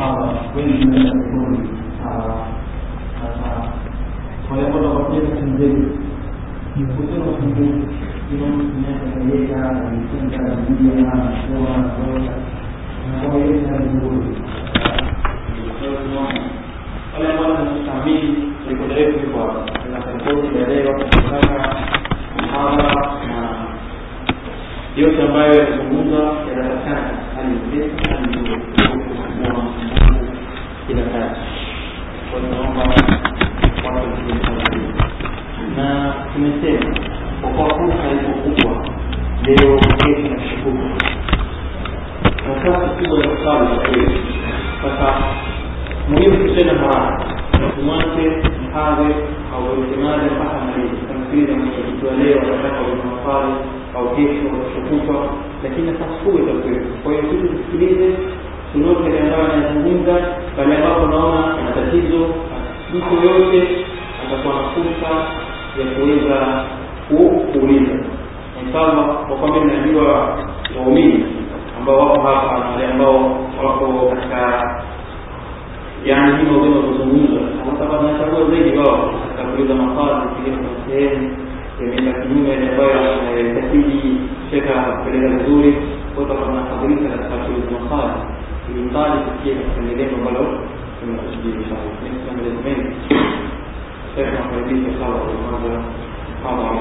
sawa wengi naenda vizuri sawa sasa wale ambao wanakuja kumzee kusema kumzee ina inaweza kujenga biblia na kusoma na kuona na kwa hiyo ni vizuri wale ambao wanastahili kuendelea kwa na ripoti ya leo kutoka mhadhara na yote ambayo yazungumzwa yanapatikana hali nzuri hali nzuri kila kazi kwa hiyo naomba na tumesema kwa kuwa fursa iko kubwa leo kesho na muhimu tuseme haraka tumwache msemaji mpaka malizi mwenyekiti leo anataka wenye au kesho kutwa lakini nafasi kubwa itakuwepo kwa yale ambayo anazungumza pale ambapo naona ana tatizo mtu yoyote atakuwa na fursa ya kuweza kuuliza. Mfano kwa najua waumini ambao wako hapa na wale ambao wako katika yani maudhui kuzungumza sababu wanachagua zaidi wao katika kuuliza mafazi kile kuna sehemu yameenda kinyume ambayo itabidi sheka kupeleka vizuri kwa hiyo tunafadhilisha katika kuuliza maswali ينطالب كثير اللي دايما بلو ثم تشبيه ان شاء الله نفسنا من الاثنين. الشيخ محمد بن تصور وهذا طبعا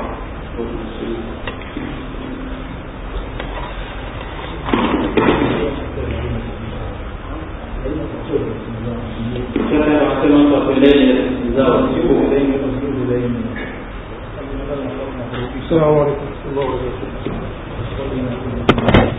السلام عليكم. ورحمة الله وبركاته.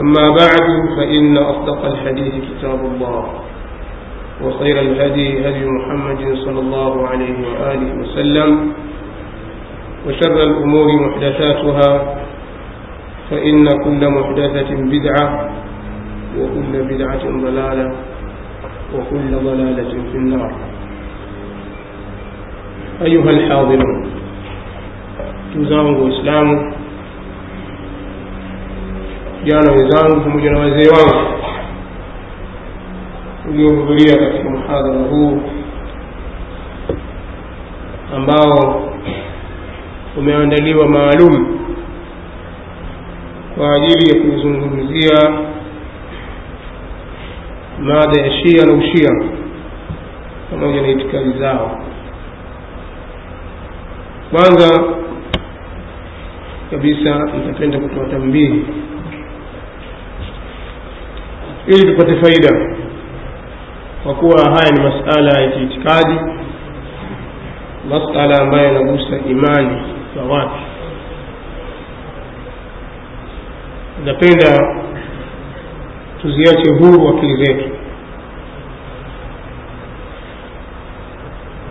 أما بعد فإن أصدق الحديث كتاب الله وخير الهدي هدي محمد صلى الله عليه وآله وسلم وشر الأمور محدثاتها فإن كل محدثة بدعة وكل بدعة ضلالة وكل ضلالة في النار. أيها الحاضرون zangu waislamu vijana wenzangu pamoja na wazee wangu uliohudhuria katika mhadhara huu ambao umeandaliwa maalum kwa ajili ya kuzungumzia mada ya shia na ushia pamoja na itikadi zao. Kwanza kabisa nitapenda kutoa tambihi ili tupate faida. Kwa kuwa haya ni masala ya kiitikadi masala ambayo yanagusa imani za watu. Napenda tuziache huru akili zetu.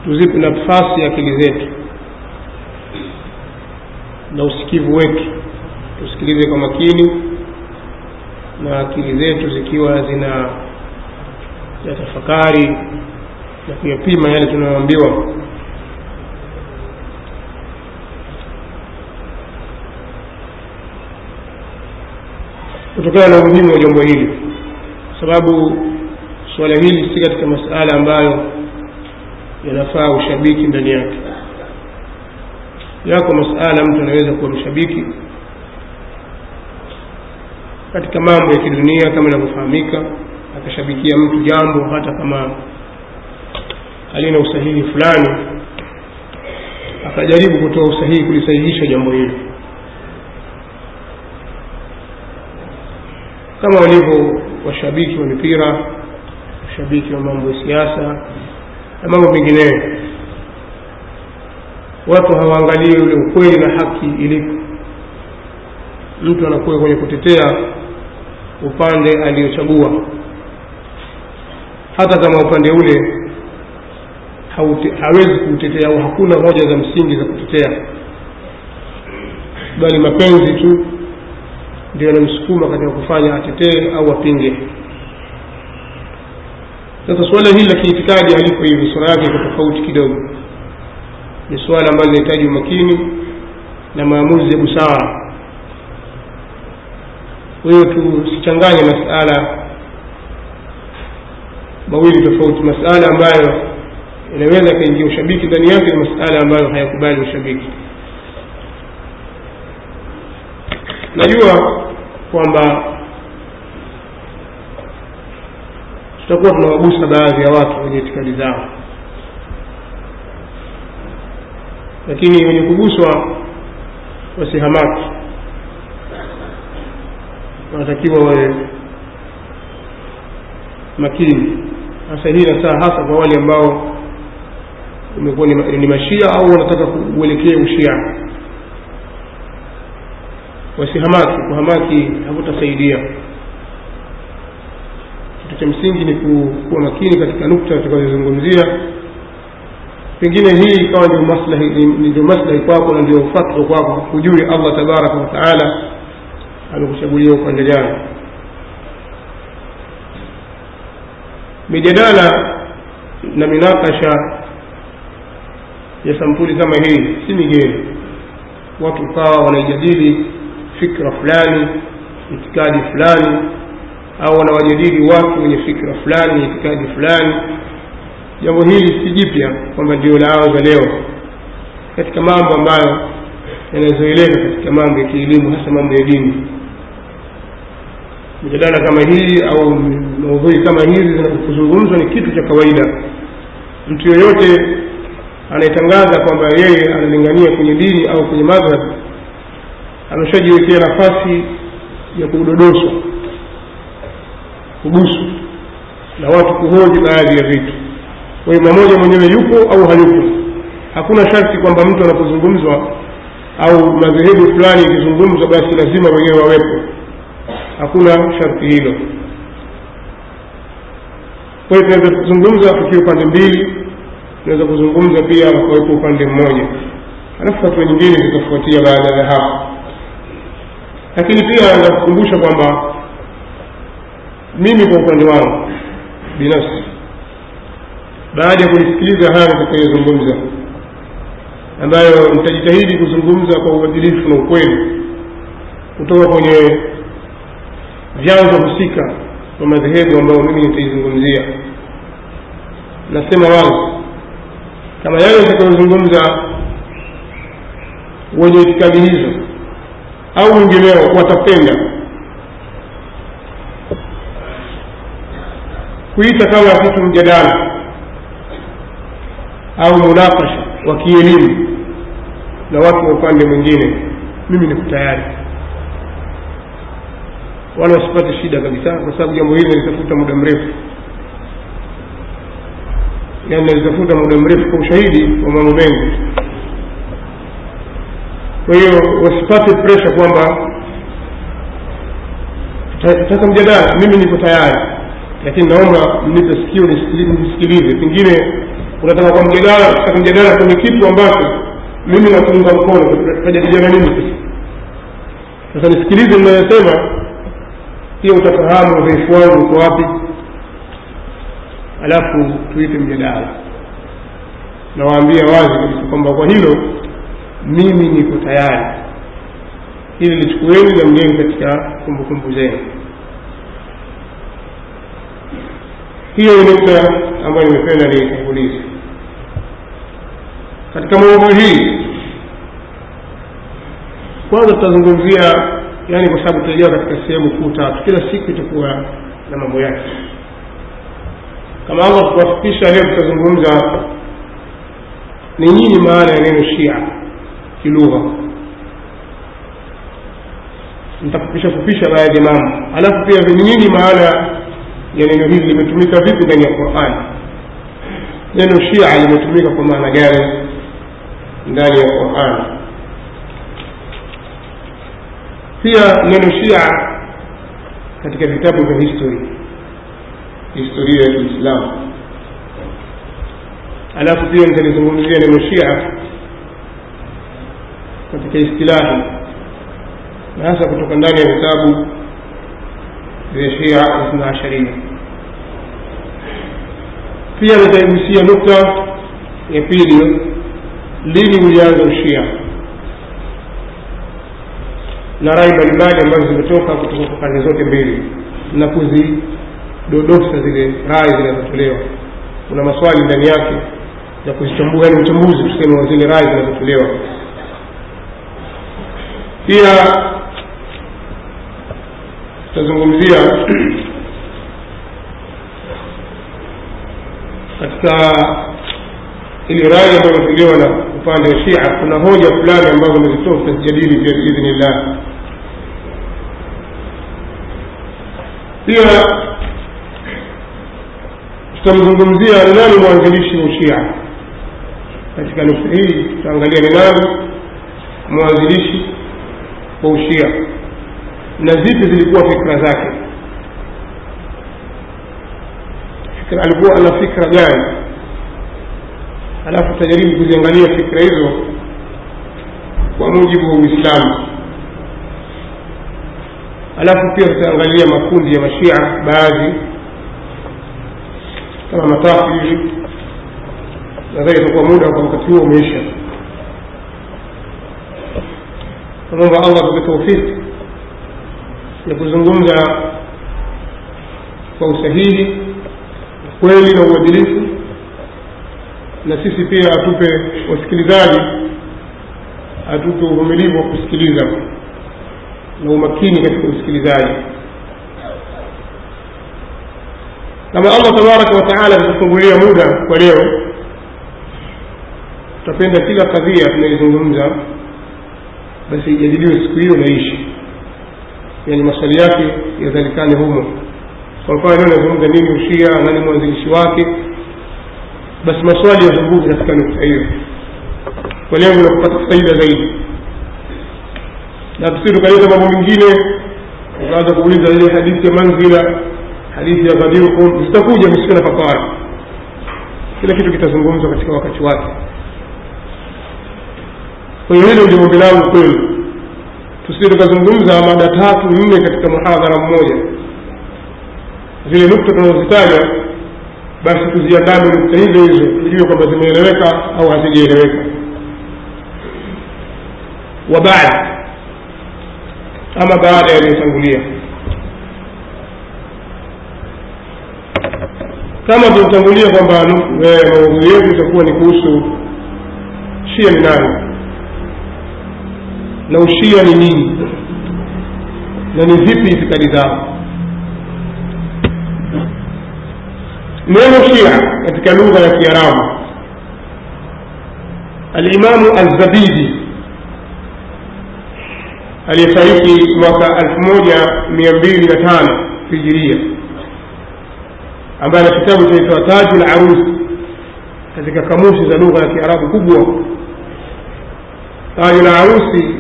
Tuzipe nafasi akili zetu na usikivu wetu. Tusikilize kwa makini na akili zetu zikiwa zina ya tafakari na kuyapima yale tunayoambiwa. Kutokana na umuhimu wa jambo hili sababu suala hili si katika masala ambayo yanafaa ushabiki ndani yake. Yako masala mtu anaweza kuwa mshabiki katika mambo ya kidunia kama inavyofahamika akashabikia mtu jambo hata kama halina usahihi fulani akajaribu kutoa usahihi kulisahihisha jambo hilo. Kama walivyo washabiki wa mipira washabiki wa mambo ya siasa na mambo mengineyo watu hawaangalii ule ukweli na haki ilipo. Mtu anakuwa kwenye kutetea upande aliyochagua hata kama upande ule hawezi kuutetea au hakuna hoja za msingi za kutetea. Bali mapenzi tu ndio yanamsukuma katika kufanya atetee au apinge. Sasa suala hili la kiitikadi haliko hivi sura yake iko tofauti kidogo. Ni suala ambalo linahitaji umakini na maamuzi ya busara kwa hiyo tusichanganye masala mawili tofauti. Masala ambayo inaweza ikaingia ushabiki ndani yake na masala ambayo hayakubali ushabiki. Najua kwamba tutakuwa tunawagusa baadhi ya watu wenye itikadi zao lakini wenye kuguswa wasihamaki wanatakiwa wawe makini. Hasa hii nasaa hasa kwa wale ambao umekuwa ni, mashia au wanataka kuelekea ushia. Wasihamaki kuhamaki hakutasaidia. Kitu cha msingi ni kuwa makini katika nukta tutakazozungumzia. Pengine hii ikawa ndio maslahi kwako na ndio fatwa kwako. Hujui allah tabaraka wa taala amekuchagulia upande gani mijadala na minakasha ya sampuli kama hii si migeni. Watu ukawa wanaijadili fikra fulani itikadi fulani au wanawajadili watu wenye fikra fulani itikadi fulani. Jambo hili si jipya kwamba ndio laanza leo. Katika mambo ambayo yanazoeleka katika mambo ya kielimu hasa mambo ya dini mijadala kama hii au maudhui kama hizi zinapozungumzwa ni kitu cha kawaida. Mtu yoyote anayetangaza kwamba yeye analingania kwenye dini au kwenye madhhab ameshajiwekea nafasi ya kudodoswa kuguswa na watu kuhoji baadhi ya vitu. Kwa mamoja mwenyewe yupo au hayupo? Hakuna sharti kwamba mtu anapozungumzwa au madhehebu fulani ikizungumzwa basi lazima wenyewe wawepo hakuna sharti hilo. Kwa tunaweza kuzungumza tukiwa upande mbili tunaweza kuzungumza pia wakawepo upande mmoja. Alafu hatua nyingine zitafuatia baada ya hapo. Lakini pia naweza kukumbusha kwamba mimi kwa upande wangu binafsi baada ya kuisikiliza haya nitakayozungumza ambayo nitajitahidi kuzungumza kwa uadilifu na ukweli kutoka kwenye vyanzo husika wa madhehebu ambayo mimi nitaizungumzia. Nasema wazi kama yale nitakayozungumza wenye itikadi hizo au wengineo watapenda kuita kama kitu mjadala au munakasha wa kielimu na watu wa upande mwingine mimi niko tayari wala wasipate shida kabisa kwa sababu jambo hili nalitafuta muda mrefu yaani nalitafuta muda mrefu kwa ushahidi wa mambo mengi kwa hiyo wasipate presha kwamba tutaka mjadala mimi niko tayari lakini naomba mnipe sikio nisikilize pengine unataka kwa mjadala taka mjadala kwenye kitu ambacho mimi nakuunga mkono tajadiliana nini sasa sasa nisikilize mnayosema pia utafahamu udhaifu wangu uko wapi. Alafu tuite mjadala. Nawaambia wazi kabisa kwamba kwa hilo mimi niko tayari. Hili lichukueni na mgeni katika kumbukumbu zenu. Hiyo ni nukta ambayo nimependa niitangulize katika maudhui hii kwanza tutazungumzia yani kwa sababu tutaingia katika sehemu kuu tatu. Kila siku itakuwa na mambo yake. Kama allah kuwafikisha leo tutazungumza ni nini maana ya neno shia kilugha? Nitafupisha fupisha baadhi ya mambo alafu pia ni nini maana ya neno hili limetumika vipi ndani ya qurani neno shia limetumika kwa maana gani ndani ya qurani pia neno shia katika vitabu vya history historia ya kiislamu. Alafu pia nitalizungumzia neno shia katika istilahi na hasa kutoka ndani ya vitabu vya shia ithna asharia pia nitaigusia nukta ya pili lini ulianza ushia na rai mbalimbali ambazo zimetoka kutoka kwa pande zote mbili na kuzidodosa zile rai zinazotolewa. Kuna maswali ndani yake ya kuzichambua ni uchambuzi tuseme wa zile rai zinazotolewa. Pia tutazungumzia katika ili rai ambayo imetolewa na upande wa shia kuna hoja fulani ambazo amezitoa tutazijadili pia biidhnillah pia tutamzungumzia ni nani mwanzilishi wa ushia katika nukta hii tutaangalia ni nani mwanzilishi wa ushia na zipi zilikuwa fikra zake? Fikra alikuwa ana fikra gani? Alafu tutajaribu kuziangalia fikra hizo kwa mujibu wa uislamu alafu pia tutaangalia makundi ya mashia baadhi kama matatu hivi. Nadhani itakuwa muda kwa wakati huo umeisha. Namwomba allah tupe taufiki ya kuzungumza kwa usahihi kweli na uadilifu na sisi pia atupe wasikilizaji atupe uvumilivu wa kusikiliza na umakini katika usikilizaji. Kama allah tabaraka wataala atatufungulia muda kwa leo tutapenda kila kadhia tunaizungumza basi ijadiliwe siku hiyo naishi yani maswali yake yadhalikane humo. Kwa mfano leo nazungumza nini ushia nani mwanzilishi wake? Basi maswali yazunguke katika nukta hiyo. Kwa lengo la kupata faida zaidi na tusi tukaleta mambo mengine. Ukaanza kuuliza ile hadithi ya manzila hadithi ya ghadirukum zitakuja misiwe na kila kitu kitazungumzwa katika wakati wake. Kwa hiyo hilo ndio ombi langu kwenu. Tusije tukazungumza mada tatu nne katika muhadhara mmoja. Zile nukta tunazozitaja basi tuziandame nukta hizo hizo tujue kwamba zimeeleweka au hazijaeleweka. Wa ama baada yaliyotangulia kama tulitangulia kwamba maudhui yetu itakuwa ni kuhusu shia ni nani? Na ushia ni nini? Na ni vipi itikadi zao? Neno shia katika lugha ya kiarabu alimamu alzabidi aliyefariki mwaka elfu moja mia mbili na tano hijiria ambaye ana kitabu chaitwa taju la arusi katika kamusi za lugha ya kiarabu kubwa. Taju la arusi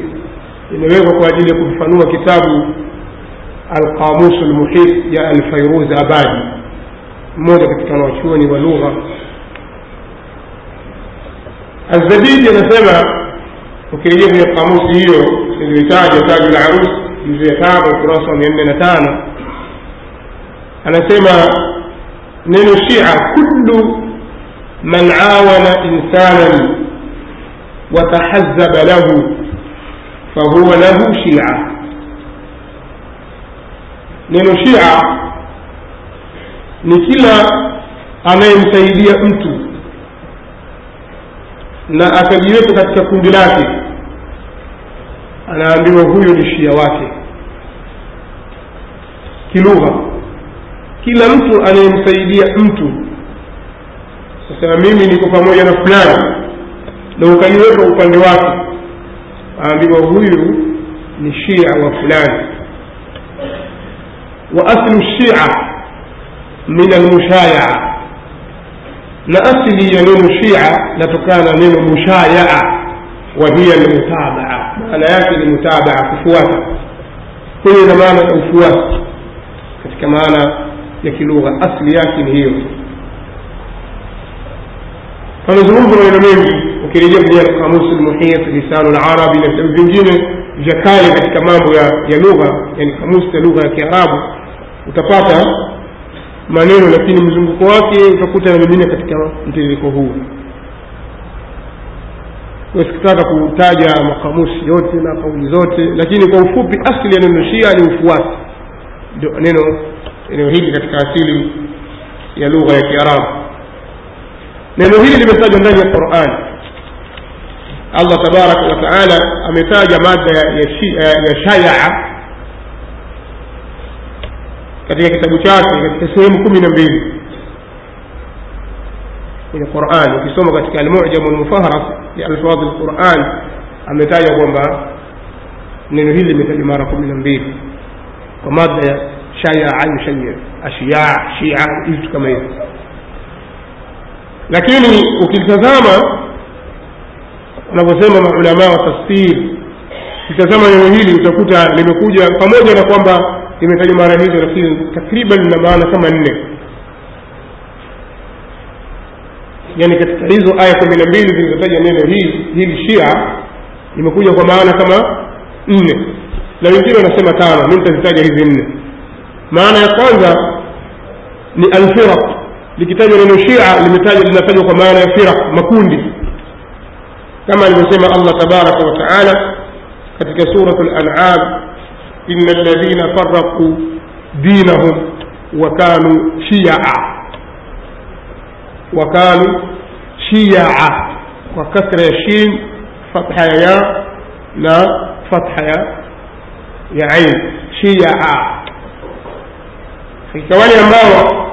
imewekwa kwa ajili ya kufafanua kitabu alqamusu lmuhit ya alfairuz abadi mmoja katika wanawachuoni wa lugha. Azabidi anasema ukirejea kwenye kamusi hiyo iliyoitaja taju la arus juzu ya tano ukurasa wa mia nne na tano anasema neno shia kullu man awana insanan watahazaba lahu fahuwa lahu shia neno shia ni kila anayemsaidia mtu na akajiweka katika kundi lake anaambiwa huyu ni shia wake. Kilugha. Kila mtu anayemsaidia mtu. Sasa mimi niko pamoja na fulani na ukajiweka upande wake. Aambiwa huyu ni shia wa fulani. Wa aslu shia min almushayaa na asili ya neno shia natokana na neno mushayaa wa hiya almutabaa maana yake ni mutabaa kufuata. Hiyo ina maana ya ufuasi katika maana ya kilugha asli yake ni hiyo. Pamezungumza maneno mengi. Ukirejea kwenye kamusi lmuhit lisanu larabi na vitabu vingine vya kale katika mambo ya, ya lugha yani kamusi ya lugha ya kiarabu utapata maneno lakini mzunguko wake utakuta yamemina katika mtiririko huu sikutaka kutaja makamusi yote na kauli zote lakini kwa ufupi asili ya neno shia ni ufuasi. Ndio neno eneo hili katika asili ya lugha ya kiarabu. Neno hili limetajwa ndani ya qurani allah tabaraka wa taala ametaja mada ya shayaa katika kitabu chake katika sehemu kumi na mbili kwenye Qur'an. Ukisoma katika al-Mu'jam ya alfadh al-Qur'an ametaja kwamba neno hili limetajwa mara kumi na mbili kwa mada ya shayaa yushayya ashiya shia vitu kama hivyo lakini ukitazama wanavyosema maulamaa wa tafsir ukitazama neno hili utakuta limekuja pamoja na kwamba limetajwa mara hizo lakini takriban lina maana kama nne yani katika hizo aya kumi na mbili zilizotaja neno hii hili shia limekuja kwa maana kama nne. Na wengine wanasema tano mi nitazitaja hizi nne. Maana ya kwanza ni alfiraq. Likitajwa neno shia linatajwa kwa maana ya firaq makundi. Kama alivyosema allah tabaraka wa taala katika surat lanam ina ladhina faraquu dinahum wa kanu shiaa وكانوا شيعا وكسر الشين فتح يا لا فتح يا يا عين شيعا katika wale ambao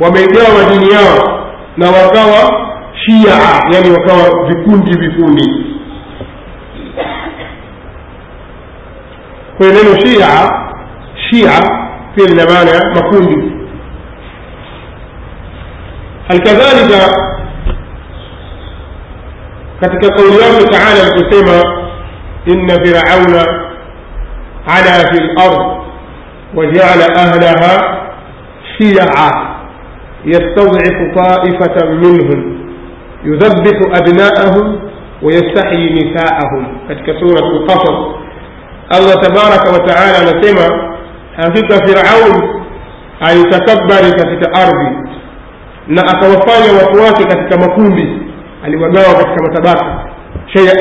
wamegawa dini yao na wakawa shia yani wakawa vikundi vikundi kwa neno shia shia pia lina maana ya makundi الكذلك كتك قوله تعالى القسيمة إن فرعون على في الأرض وجعل أهلها شيعا يستضعف طائفة منهم يذبح أبناءهم ويستحيي نساءهم. كتك سورة القصر الله تبارك وتعالى نسيمة هكذا فرعون أي تكبر كتك أرضي na akawafanya watu wake katika makundi. Aliwagawa katika matabaka. Shia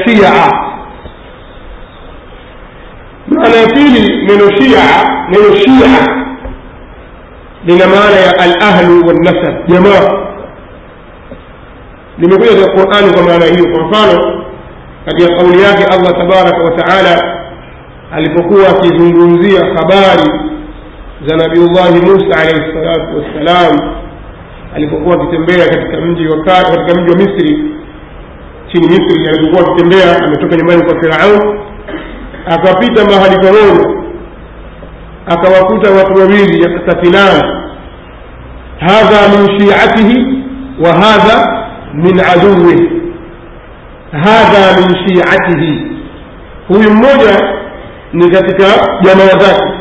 maana ya pili neno shia neno shia lina maana ya alahlu walnasab jamaa. Limekuja katika qurani kwa maana hiyo. Kwa mfano katika kauli yake allah tabaraka wataala alipokuwa akizungumzia habari za nabiullahi musa alaihi salatu wassalam alipokuwa akitembea katika mji wa katika mji wa misri. Chini misri alipokuwa akitembea ametoka nyumbani kwa firaun akapita mahali pamoja akawakuta watu wawili yaktafilan hadha min shiatihi wa hadha min aduwih hadha min shiatihi. Huyu mmoja ni katika jamaa zake.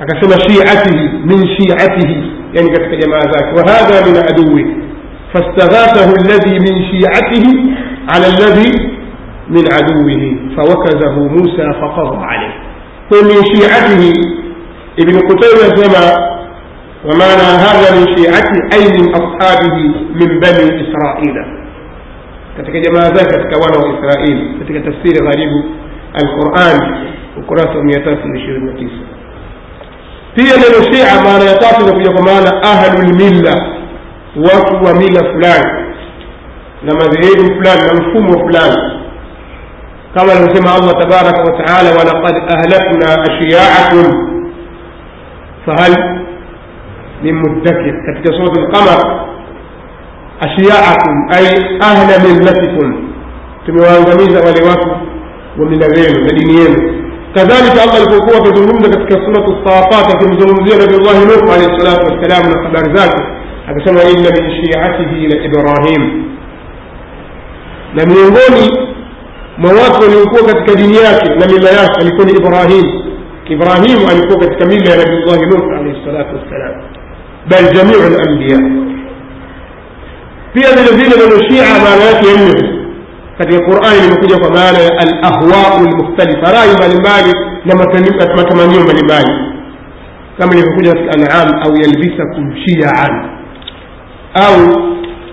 Akasema shiatihi min shiatihi يعني قتل جماعة وهذا من عدوه. فاستغاثه الذي من شيعته على الذي من عدوه. فوكزه موسى فقضى عليه. قل من شيعته. ابن قتيبة سمع وما هذا من شيعته أي من أصحابه من بني إسرائيل. كتك جماعة ذاك كوانا إسرائيل. كتك تفسير غريب. القرآن. القرآن 129 pia neno shia maana ya tatu inakuja kwa maana ahlulmilla watu wa mila fulani na madhehebu fulani na mfumo fulani kama alivyosema allah tabaraka wataala walaqad ahlakna ashiyaakum fahal min muddakir katika surat lqamar ashiyaakum ay ahla millatikum tumewaangamiza wale watu wa mila zenu na dini yenu كذلك الله يقول في ظلم ذلك في سنة الصافات في ظلم نبي الله نوح عليه الصلاة والسلام من قبل ذاته. هذا سمع إلا من شيعته إلى إبراهيم لمن يقولي مواقع يقول في دنياك لم يلا أن يكون إبراهيم. إبراهيم أن يقول في كميلة نبي الله نوح عليه الصلاة والسلام. بل جميع الأنبياء. في هذا الذين من الشيعة ما لا يتمنى katika qurani limekuja kwa maana ya alahwau lmukhtalifa rai mbalimbali na matamanio mbalimbali. Kama ilivyokuja katika anam au yalbisakum shiaan au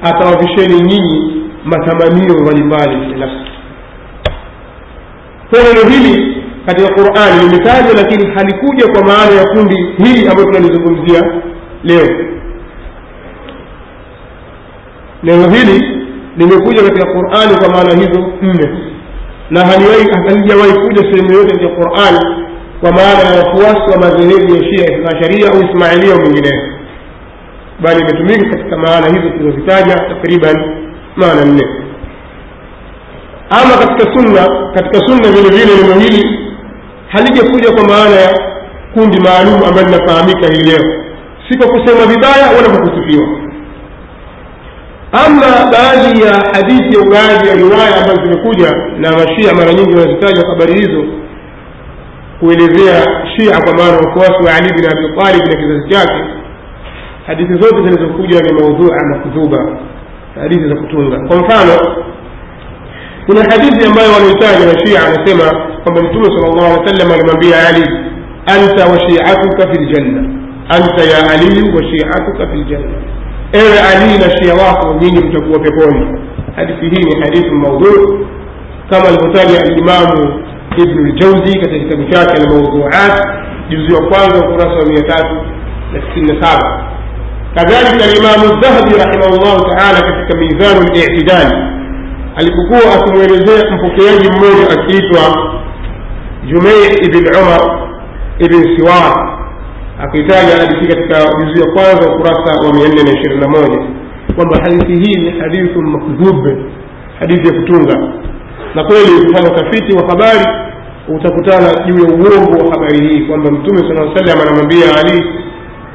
atawavisheni nyinyi matamanio mbalimbali ya nafsi. Kwa neno hili katika qurani limetajwa lakini halikuja kwa maana ya kundi hili ambayo tunalizungumzia leo. Neno hili limekuja katika qurani kwa maana hizo nne. Na halijawahi kuja sehemu yoyote katika qurani kwa maana ya wafuasi wa madhehebu ya shia ithnaasharia au ismailia au mengineyo. Bali imetumika katika maana hizo tulizozitaja takriban maana nne. Ama katika sunna katika sunna vile vile neno hili halijakuja kwa maana ya kundi maalum ambayo linafahamika hii leo. Si kwa kusema vibaya wala kwa kusifiwa ama baadhi ya hadithi au baadhi ya riwaya ambazo zimekuja na mashia mara nyingi wanazitaja habari hizo kuelezea shia kwa maana wafuasi wa ali bin abi talib na kizazi chake. Hadithi zote zilizokuja ni maudhua makdhuba hadithi za kutunga. Kwa mfano kuna hadithi ambayo wanaitaja na shia anasema kwamba mtume sal llahu alih wasallam alimwambia ali anta wa fi ljanna anta ya aliyu wa shiatuka fi ljanna ewe alii na shia wako nyinyi mtakuwa peponi. Hadithi hii ni hadithi maudhu kama alivyotaja alimamu ibnu ljauzi katika kitabu chake almaudhuat juzi wa kwanza ukurasa wa mia tatu na sitini na saba. Kadhalika alimamu dhahabi rahimahullahu taala katika mizanu litidali alipokuwa akimwelezea mpokeaji mmoja akiitwa jumei ibn umar ibn siwar akitaja hadithi katika juzi ya kwanza ukurasa wa mia nne na ishirini na moja. Kwamba hadithi hii ni hadithu makdhub hadithi ya kutunga. Na kweli ukifanya utafiti wa habari utakutana juu ya uongo wa habari hii kwamba mtume saa salam anamwambia ali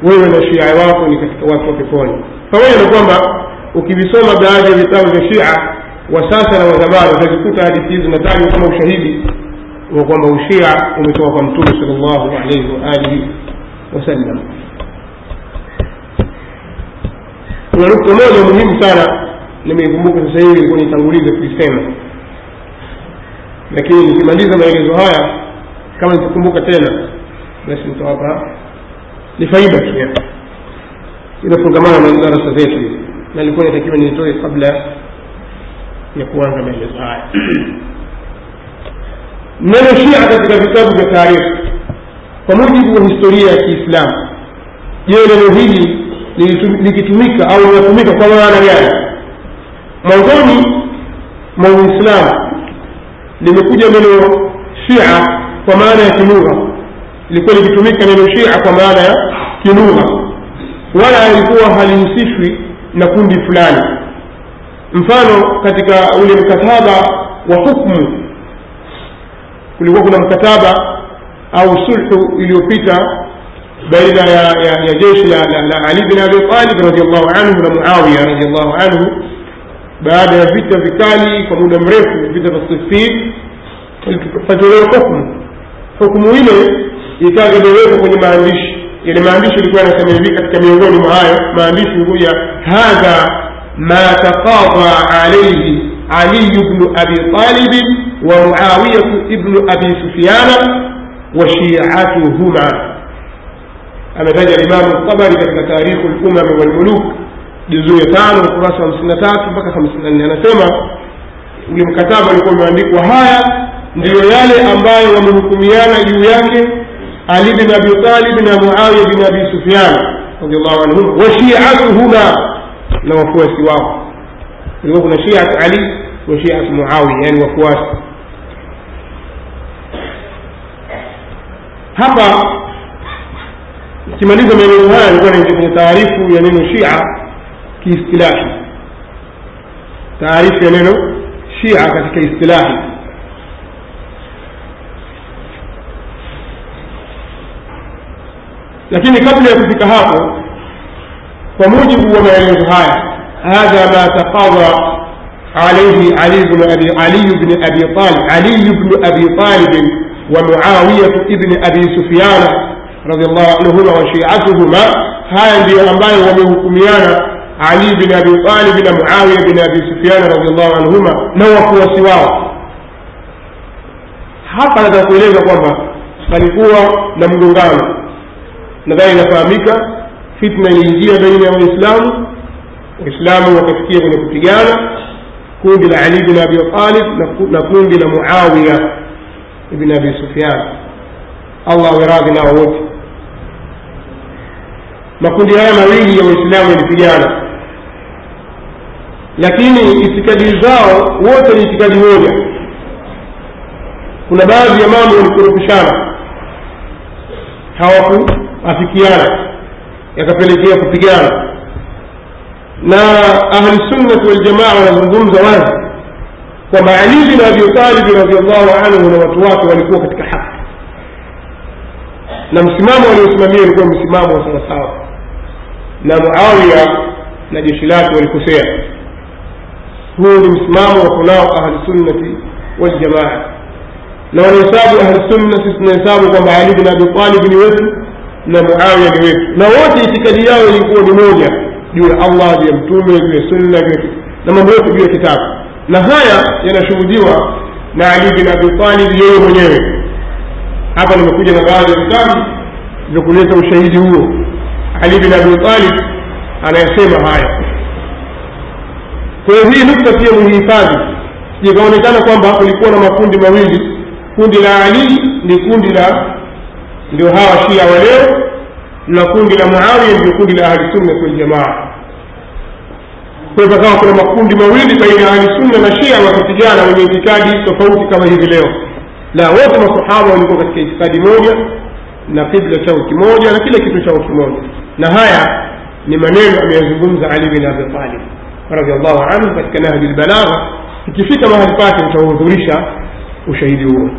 wewe na shia wako ni katika watu wa peponi. Pamoja na kwamba ukivisoma baadhi ya vitabu vya shia wa sasa na wazamani utazikuta hadithi hizi natajwa kama ushahidi wa kwamba ushia umetoka kwa mtume sal llahu alaihi waalihi wasallam kuna nukta moja muhimu sana nimeikumbuka sasa hivi ilikuwa nitangulize kuisema. Lakini nikimaliza maelezo haya kama nitakumbuka tena basi nitawapa ni faida pia. Inafungamana na darasa zetu na ilikuwa natakiwa nitoe kabla ya kuanza maelezo haya. Neno shia katika vitabu vya taarikhi kwa mujibu wa historia ya kiislamu je neno hili likitumika au linatumika kwa maana gani? Mwanzoni mwa uislamu limekuja neno shia kwa maana ya kilugha ilikuwa likitumika neno shia kwa maana ya kilugha wala alikuwa halihusishwi na kundi fulani. Mfano katika ule mkataba wa hukmu kulikuwa kuna mkataba au sulhu iliyopita baina ya, ya, ya jeshi la, la, la Ali bin Abi Talib radhiallahu anhu na Muawiya radhiallahu anhu baada ya vita vikali kwa muda mrefu vita vya Siffin patolewa hukmu hukmu ile ikawa imewekwa kwenye maandishi. Yale maandishi ilikuwa yanasema hivi katika miongoni mwa hayo maandishi ilikuja hadha ma taqadha alaihi aliyu bnu abi talibin wa muawiyatu ibnu abi sufiana وشيعتهما ametaja Imam Tabari katika Tarikhu al-Umam wal Muluk juzuu ya tano ukurasa wa hamsini na tatu mpaka hamsini na nne anasema ule mkataba ulikuwa umeandikwa haya ndiyo yale ambayo wamehukumiana juu yake Ali bin Abi Talib na Muawiya bin Abi Sufyan radhiallahu anhum wa shi'atuhuma na wafuasi wao ilikuwa kuna shiat Ali wa shiat Muawiya yani wafuasi hapa ikimaliza maneno haya alikuwa naingia kwenye taarifu ya neno shia kiistilahi taarifu ya neno shia katika istilahi lakini kabla ya kufika hapo kwa mujibu wa maelezo haya hadha ma taqadha عليه علي بن أبي علي بن أبي طالب علي بن أبي طالب ومعاوية ابن أبي سفيان رضي الله عنهما وشيعتهما هاي ndio ambayo wamehukumiana Ali bin Abi Talib na Muawiya bin Abi Sufyan radhiallahu anhuma na wafuasi wao. Hapa nataka kueleza kwamba palikuwa na mgongano, nadhani inafahamika. Fitna iliingia baina ya Waislamu, Waislamu wakafikia kwenye kupigana, kundi la Ali bin Abi Talib na kundi la Muawiya ibn Abi Sufyan, Allah awe radhi nao wote. Makundi haya mawili ya waislamu yalipigana. Lakini itikadi zao wote ni itikadi moja. Kuna baadhi ya mambo yalikurukushana hawakuafikiana. Yakapelekea kupigana. Na ahlusunnati waljamaa wanazungumza wazi kwamba ali bin abi talib radiallahu anhu na watu wake walikuwa katika haki. Na msimamo waliosimamia ulikuwa msimamo wa sawasawa. Na muawiya na jeshi lake walikosea. Huu ni msimamo wa kunao ahlusunnati waljamaa na wanahesabu ahlusunna sisi tunahesabu kwamba ali bin abitalib ni wetu na muawiya ni wetu. Na wote itikadi yao ilikuwa ni moja juu ya allah juu ya mtume juu ya sunna na mambo yote juu ya kitabu na haya yanashuhudiwa na ali bin abi talib yeye mwenyewe. Hapa nimekuja na baadhi ya vitabu vya kuleta ushahidi huo. Ali bin abi anayesema haya. Kwa hii nukta pia muhifadhi. Ikaonekana kwamba kulikuwa na makundi mawili. Kundi la ali ni kundi la ndio hawa shia wa leo na kundi la muawiya ndio kundi la ahli ahlisunnati waljamaa hivyo kama kuna makundi mawili baina ya ahlisunna na shia wakapigana wenye itikadi tofauti kama hivi leo. La wote masahaba walikuwa katika itikadi moja na kibla chao kimoja na kila kitu chao kimoja. Na haya ni maneno ameyazungumza ali bin abi talib radiallahu anhu katika nahji lbalagha ikifika mahali pake utahudhurisha ushahidi huo